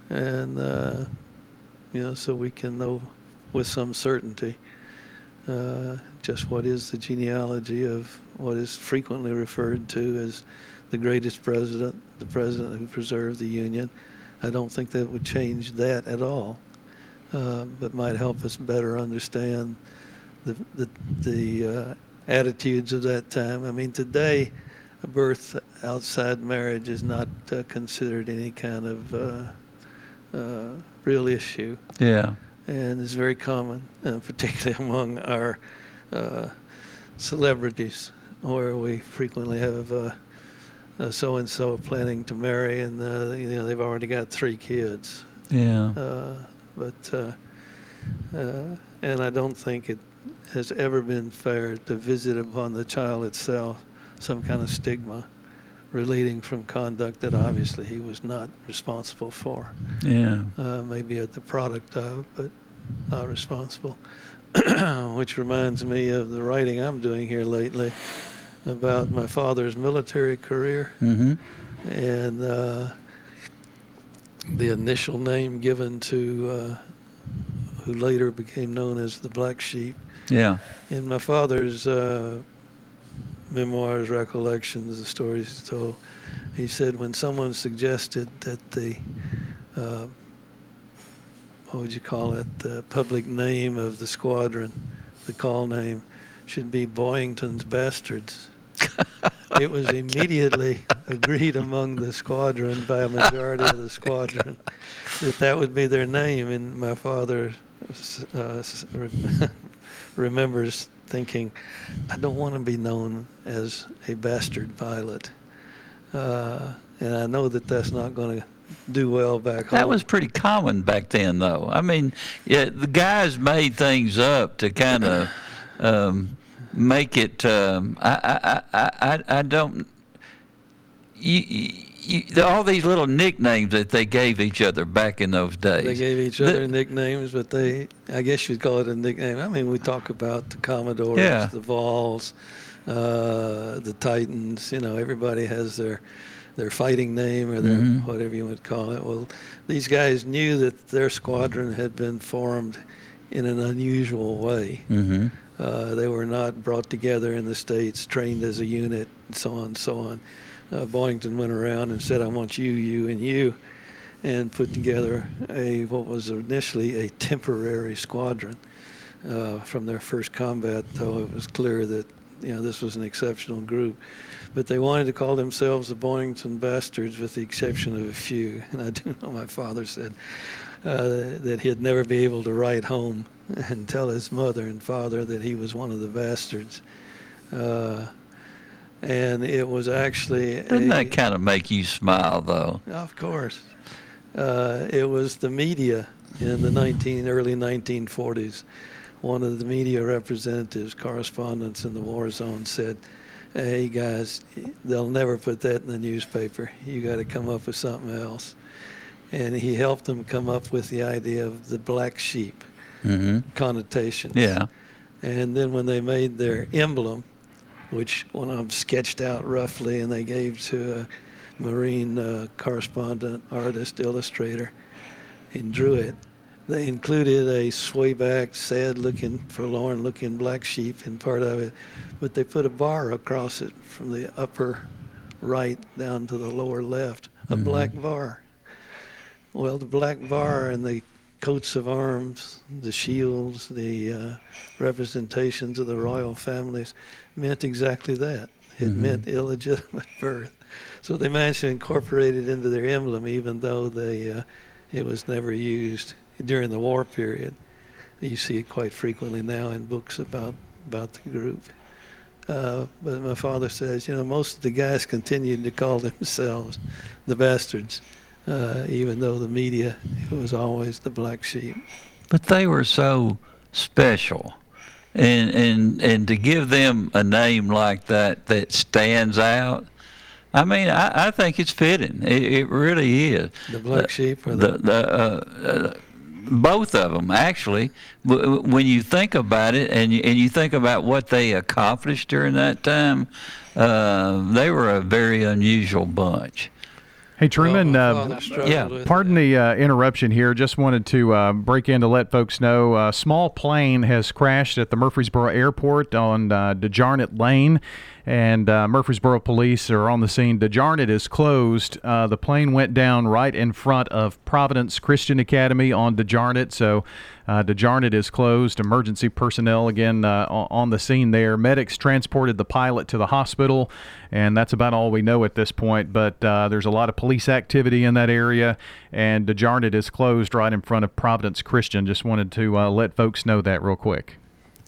and uh, you know so we can know with some certainty uh, just what is the genealogy of what is frequently referred to as the greatest president, the president who preserved the Union. I don't think that would change that at all, but might help us better understand the the, the uh, attitudes of that time. I mean, today, a birth outside marriage is not uh, considered any kind of uh, uh, real issue Yeah. and is very common, uh, [laughs] particularly among our uh, celebrities, where we frequently have uh, uh, so-and-so planning to marry, and uh, you know they've already got three kids. Yeah. Uh, but uh, uh, and I don't think it has ever been fair to visit upon the child itself some kind of stigma relating from conduct that obviously he was not responsible for Yeah. uh, maybe at the product of, but not responsible. [clears throat] Which reminds me of the writing I'm doing here lately about my father's military career Mm-hmm. and uh, the initial name given to uh, who later became known as the Black Sheep. Yeah. In my father's uh, memoirs, recollections, the stories he told, he said when someone suggested that the, uh, what would you call it, the public name of the squadron, the call name, should be Boyington's Bastards. it was [laughs] immediately agreed among the squadron by a majority of the squadron that that would be their name. And my father uh, s- remembers thinking, I don't want to be known as a bastard pilot. Uh, and I know that that's not going to do well back home. That was pretty common back then, though. I mean, yeah, the guys made things up to kind of [clears throat] um, make it. Um, I, I, I, I, I don't. You, you, all these little nicknames that they gave each other back in those days. They gave each other nicknames, but they, I guess you'd call it a nickname. I mean, we talk about the Commodores, Yeah. the Vols, uh, the Titans. You know, everybody has their their fighting name or their Mhm. whatever you would call it. Well, these guys knew that their squadron had been formed in an unusual way. Mm-hmm. Uh, they were not brought together in the states, trained as a unit, and so on and so on. Uh, Boyington went around and said, "I want you, you, and you," and put together a what was initially a temporary squadron. Uh, from their first combat, though, it was clear that you know this was an exceptional group. But they wanted to call themselves the Boyington Bastards, with the exception of a few. [laughs] And I do know my father said uh, that he'd never be able to write home [laughs] and tell his mother and father that he was one of the bastards. Uh, and it was actually Doesn't a- that kind of make you smile, though? of course. Uh, it was the media in the 19, early 1940s. One of the media representatives, correspondents in the war zone said, hey guys, they'll never put that in the newspaper. You got to come up with something else. And he helped them come up with the idea of the black sheep Mm-hmm. connotations. Yeah. And then when they made their emblem, which one of them sketched out roughly and they gave to a Marine uh, correspondent, artist, illustrator, and drew it, they included a swayback, sad looking, forlorn looking black sheep in part of it, but they put a bar across it from the upper right down to the lower left, a Mhm. black bar. Well, the black bar and the coats of arms, the shields, the uh, representations of the royal families meant exactly that. It Mhm. meant illegitimate [laughs] birth. So they managed to incorporate it into their emblem, even though they, uh, it was never used during the war period. You see it quite frequently now in books about, about the group. Uh, but my father says, you know, most of the guys continued to call themselves the bastards, uh, even though the media was always the black sheep. But they were so special. And, and and to give them a name like that that stands out, I mean, I, I think it's fitting. It, it really is. The black sheep or the, the, the uh, uh, both of them actually. W- When you think about it, and you, and you think about what they accomplished during that time, uh, they were a very unusual bunch. Hey Truman, uh, yeah. with pardon the uh, interruption here. Just wanted to uh, break in to let folks know a small plane has crashed at the Murfreesboro Airport on uh, DeJarnett Lane, and uh, Murfreesboro police are on the scene. DeJarnett is closed. Uh, the plane went down right in front of Providence Christian Academy on DeJarnett, so uh, is closed. Emergency personnel again uh, on the scene there. Medics transported the pilot to the hospital, and that's about all we know at this point. But uh, there's a lot of police activity in that area, and DeJarnett is closed right in front of Providence Christian. Just wanted to uh, let folks know that real quick.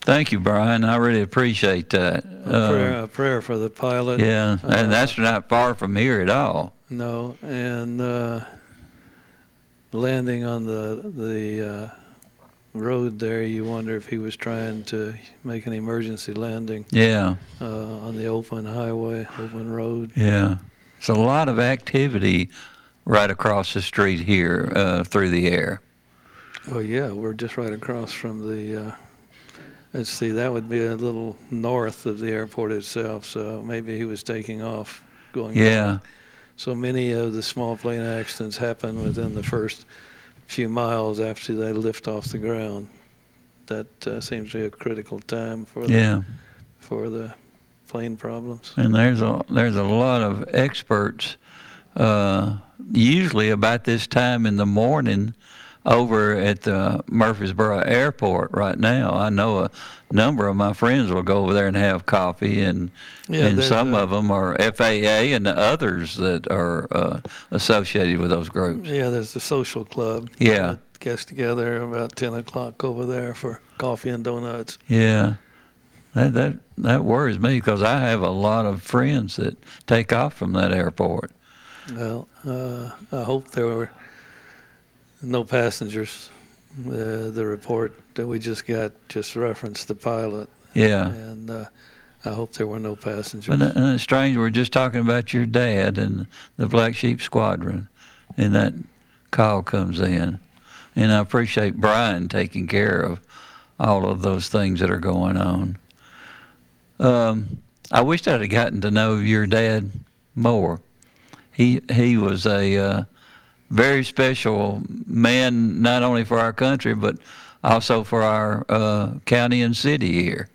Thank you, Brian. I really appreciate that. a, prayer, Uh, a prayer for the pilot. yeah, Uh, and that's not far from here at all. No, and uh, landing on the the uh, road there, you wonder if he was trying to make an emergency landing. Yeah. Uh, on the open highway, open road. Yeah. It's a lot of activity right across the street here uh, through the air. Oh yeah, we're just right across from the. Let's see, that would be a little north of the airport itself. So maybe he was taking off, going. Yeah. down. So many of the small plane accidents happen within the first few miles after they lift off the ground. That uh, seems to be a critical time for the, Yeah. for the plane problems. And there's a there's a lot of experts, uh, usually about this time in the morning, over at the Murfreesboro Airport right now. I know a number of my friends will go over there and have coffee, and Yeah, and some a- of them are FAA and the others that are uh, associated with those groups. Yeah, there's the social club. Yeah. gets together about 10 o'clock over there for coffee and donuts. Yeah. That that that worries me because I have a lot of friends that take off from that airport. Well, uh, I hope there were no passengers. Uh, the report that we just got just referenced the pilot. Yeah. And uh, I hope there were no passengers. But uh, uh, it's strange, we're just talking about your dad and the Black Sheep Squadron, and that call comes in. And I appreciate Brian taking care of all of those things that are going on. Um, I wished I'd have gotten to know your dad more. He he was a uh, very special man, not only for our country but also for our uh, county and city here,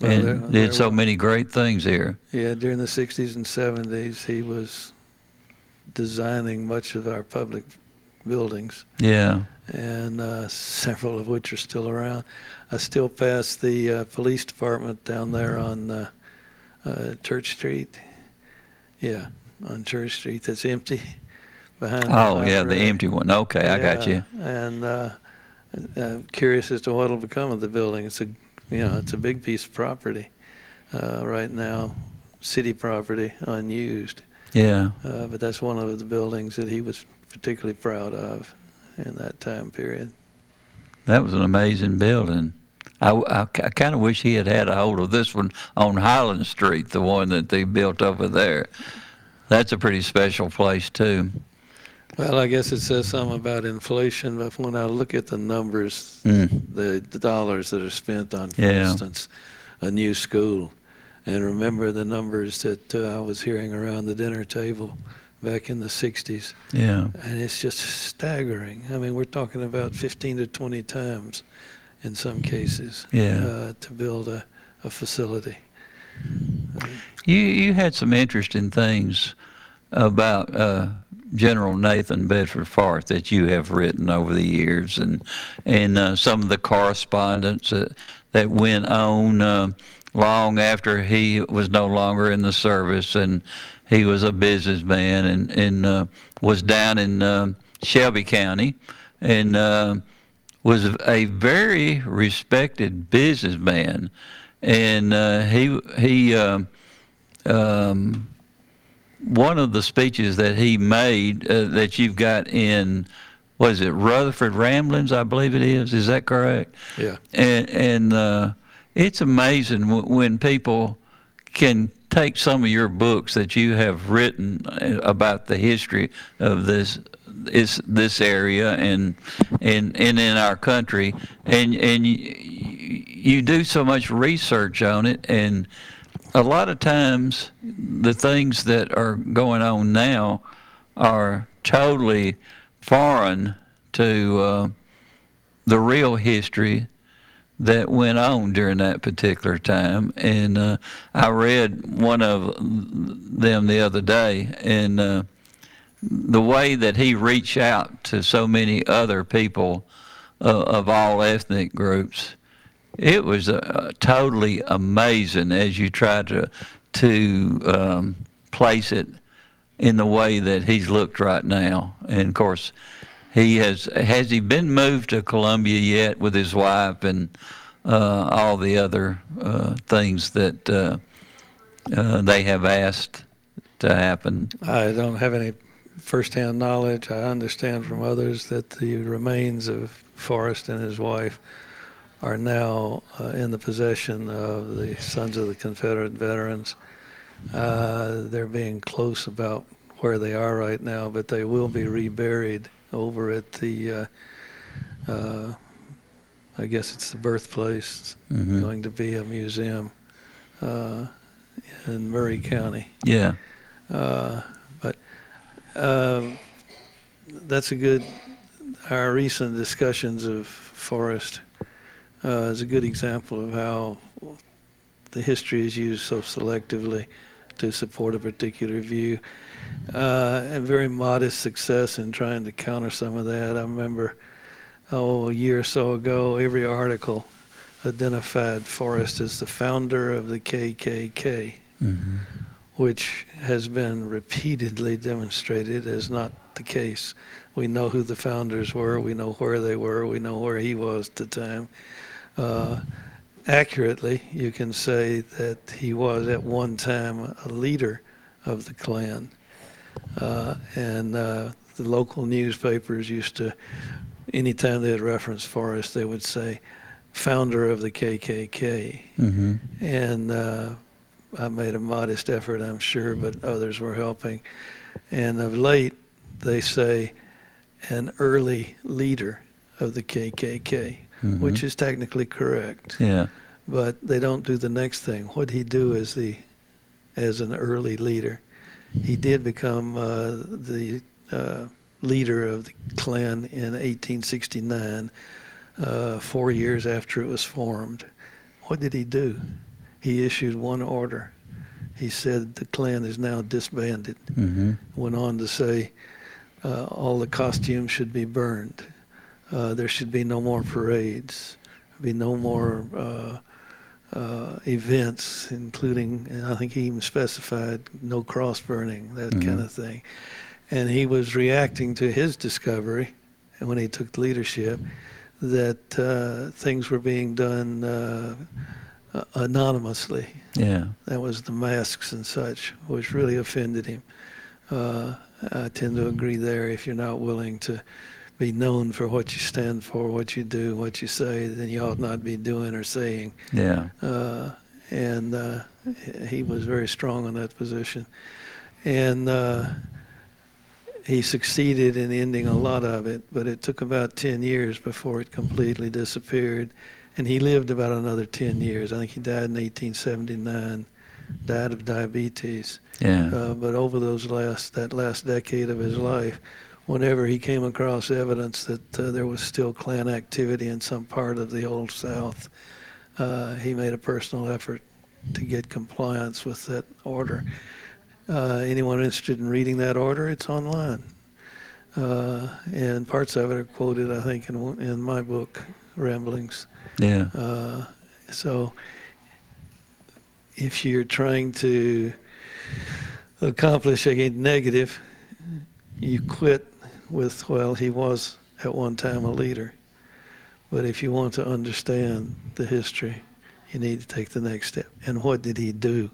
Well, and there- did so were- many great things here. Yeah, during the 60s and 70s, he was designing much of our public buildings. Yeah. And uh, several of which are still around. I still pass the uh, police department down there on uh, uh, Church Street. Yeah, on Church Street. That's empty behind. Oh yeah, the empty one. Okay, yeah, I got you. And uh, I'm curious as to what will become of the building. It's a, you know, it's a big piece of property uh, right now, city property, unused. Yeah. Uh, but that's one of the buildings that he was particularly proud of in that time period. That was an amazing building. I, I, I kind of wish he had had a hold of this one on Highland Street, the one that they built over there. That's a pretty special place too. Well, I guess it says something about inflation, but when I look at the numbers, mm. the, the, dollars that are spent on, for yeah. instance, a new school, and remember the numbers that uh, I was hearing around the dinner table back in the 60s. Yeah. And it's just staggering. I mean, we're talking about 15 to 20 times in some cases yeah. uh, to build a, a facility. You you had some interesting things about uh, General Nathan Bedford Forrest that you have written over the years, and and uh, some of the correspondence that that went on uh, long after he was no longer in the service, and he was a businessman and and uh, was down in uh, Shelby County, and uh, was a very respected businessman, and uh, he he um, um, one of the speeches that he made uh, that you've got in was it Rutherford Ramblings I believe it is is that correct? Yeah. And and uh, it's amazing w- when people can take some of your books that you have written uh, about the history of this is this area and and and in our country and and you, you do so much research on it and a lot of times the things that are going on now are totally foreign to uh, the real history that went on during that particular time. And uh, I read one of them the other day, and uh, the way that he reached out to so many other people uh, of all ethnic groups, it was uh, totally amazing as you try to to um, place it in the way that he's looked right now. And of course, he has has he been moved to Columbia yet with his wife and uh, all the other uh, things that uh, uh they have asked to happen. I don't have any firsthand knowledge. I understand from others that the remains of Forrest and his wife are now uh, in the possession of the Sons of the Confederate Veterans. Uh, they're being close about where they are right now, but they will be reburied over at the, uh, uh, I guess it's the birthplace, mm-hmm. going to be a museum uh, in Maury County. Yeah. Uh, but um, that's a good, our recent discussions of Forrest uh, is a good example of how the history is used so selectively to support a particular view uh, and very modest success in trying to counter some of that. I remember, oh, a year or so ago, every article identified Forrest as the founder of the KKK, mm-hmm. which has been repeatedly demonstrated as not the case. We know who the founders were, we know where they were, we know where he was at the time. Uh, accurately, you can say that he was at one time a leader of the Klan. Uh, and uh, the local newspapers used to, anytime they had reference Forrest, they would say, founder of the KKK. Mm-hmm. And uh, I made a modest effort, I'm sure, but others were helping. And of late, they say, an early leader of the KKK, mm-hmm. which is technically correct. Yeah. But they don't do the next thing. What he do as the as an early leader? He did become uh, the uh, leader of the Klan in 1869, uh, four years after it was formed. What did he do? He issued one order. He said the Klan is now disbanded. Mm-hmm. Went on to say uh, all the costumes should be burned. Uh, there should be no more parades. Be no more uh, uh, events, including, and I think he even specified no cross burning, that Mhm. kind of thing. And he was reacting to his discovery, and when he took leadership, that uh, things were being done uh, uh, anonymously. Yeah. That was the masks and such, which really offended him. Uh, I tend to agree there. If you're not willing to be known for what you stand for, what you do, what you say, then you ought not be doing or saying. Yeah. Uh, and uh, he was very strong on that position. And uh, he succeeded in ending a lot of it, but it took about 10 years before it completely disappeared. And he lived about another 10 years. I think he died in 1879, died of diabetes. Yeah. Uh, but over those last that last decade of his life, whenever he came across evidence that uh, there was still Klan activity in some part of the Old South, uh, he made a personal effort to get compliance with that order. Uh, anyone interested in reading that order, it's online. Uh, and parts of it are quoted, I think, in, in my book, Ramblings. Yeah. Uh, so if you're trying to accomplish a negative, you quit with, well, he was at one time a leader. But if you want to understand the history, you need to take the next step. And what did he do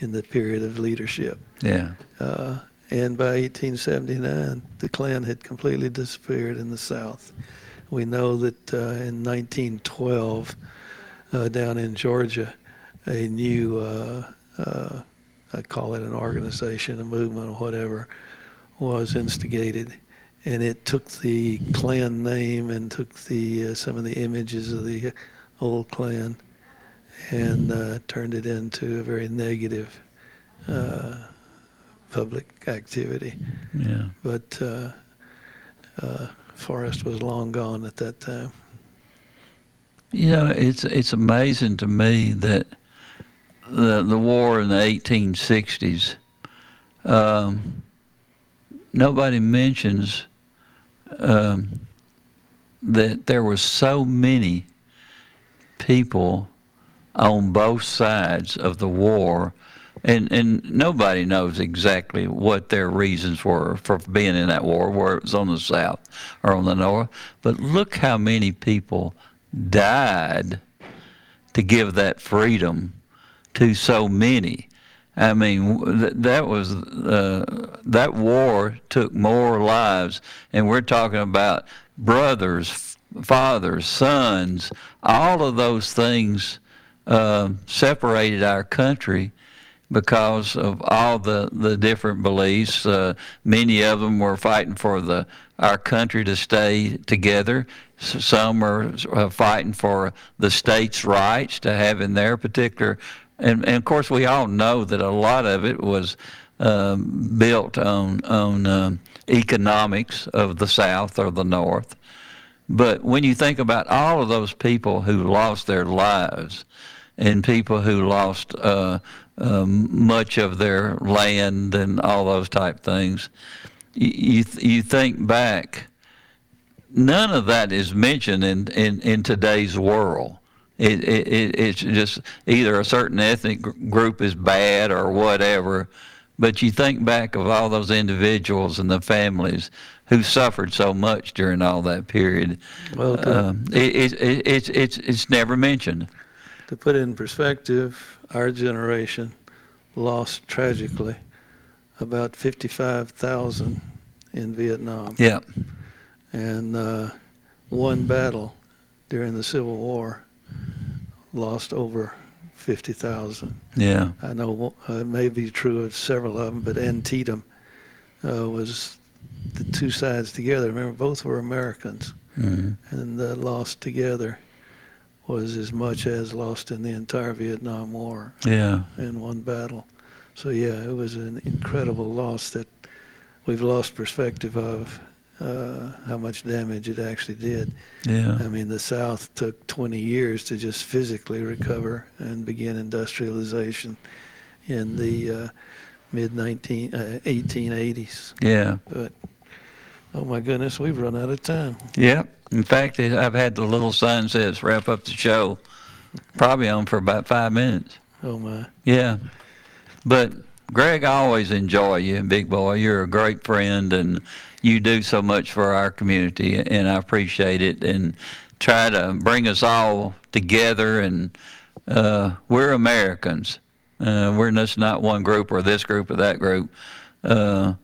in the period of leadership? Yeah. Uh, and by 1879, the Klan had completely disappeared in the South. We know that uh, in 1912, uh, down in Georgia, a new, uh, uh, I call it an organization, a movement, or whatever, was instigated. And it took the Klan name and took the uh, some of the images of the old Klan and uh, turned it into a very negative uh, public activity. Yeah. But uh, uh, Forrest was long gone at that time. You know, it's it's amazing to me that the the war in the 1860s. Um, nobody mentions um, that there were so many people on both sides of the war, and and nobody knows exactly what their reasons were for being in that war, whether it was on the south or on the north. But look how many people died to give that freedom to so many. I mean, that was uh, that war took more lives, and we're talking about brothers, fathers, sons. All of those things uh, separated our country because of all the, the different beliefs. Uh, many of them were fighting for the our country to stay together. Some are uh, fighting for the states' rights to have in their particular. And, and of course, we all know that a lot of it was um, built on on um, economics of the South or the North. But when you think about all of those people who lost their lives, and people who lost uh, um, much of their land and all those type things, you you, think back. None of that is mentioned in, in, in today's world. It, it, it, it's just either a certain ethnic group is bad or whatever. But you think back of all those individuals and the families who suffered so much during all that period. Well, to- um, it, it, it, it's, it's, it's never mentioned. To put it in perspective, our generation lost tragically about 55,000 in Vietnam. Yeah. And uh, one battle during the Civil War lost over 50,000. Yeah. I know uh, it may be true of several of them, but Antietam uh, was the two sides together. Remember, both were Americans, Mhm. and the loss together was as much as lost in the entire Vietnam War Yeah. in one battle. So yeah, it was an incredible loss that we've lost perspective of uh, how much damage it actually did. Yeah. I mean, the South took 20 years to just physically recover and begin industrialization in the uh, mid 19 uh, 1880s. Yeah. But Oh my goodness, we've run out of time. Yep. In fact, I've had the little sign that says wrap up the show, probably on for about five minutes. Oh my. Yeah. But Greg, I always enjoy you, big boy. You're a great friend and you do so much for our community and I appreciate it and try to bring us all together and uh, we're Americans. Uh, we're just not one group or this group or that group. Uh,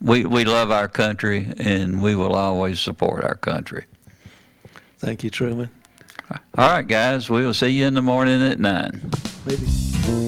we we love our country and we will always support our country. Thank you, Truman. All right, guys, we will see you in the morning at nine. Maybe.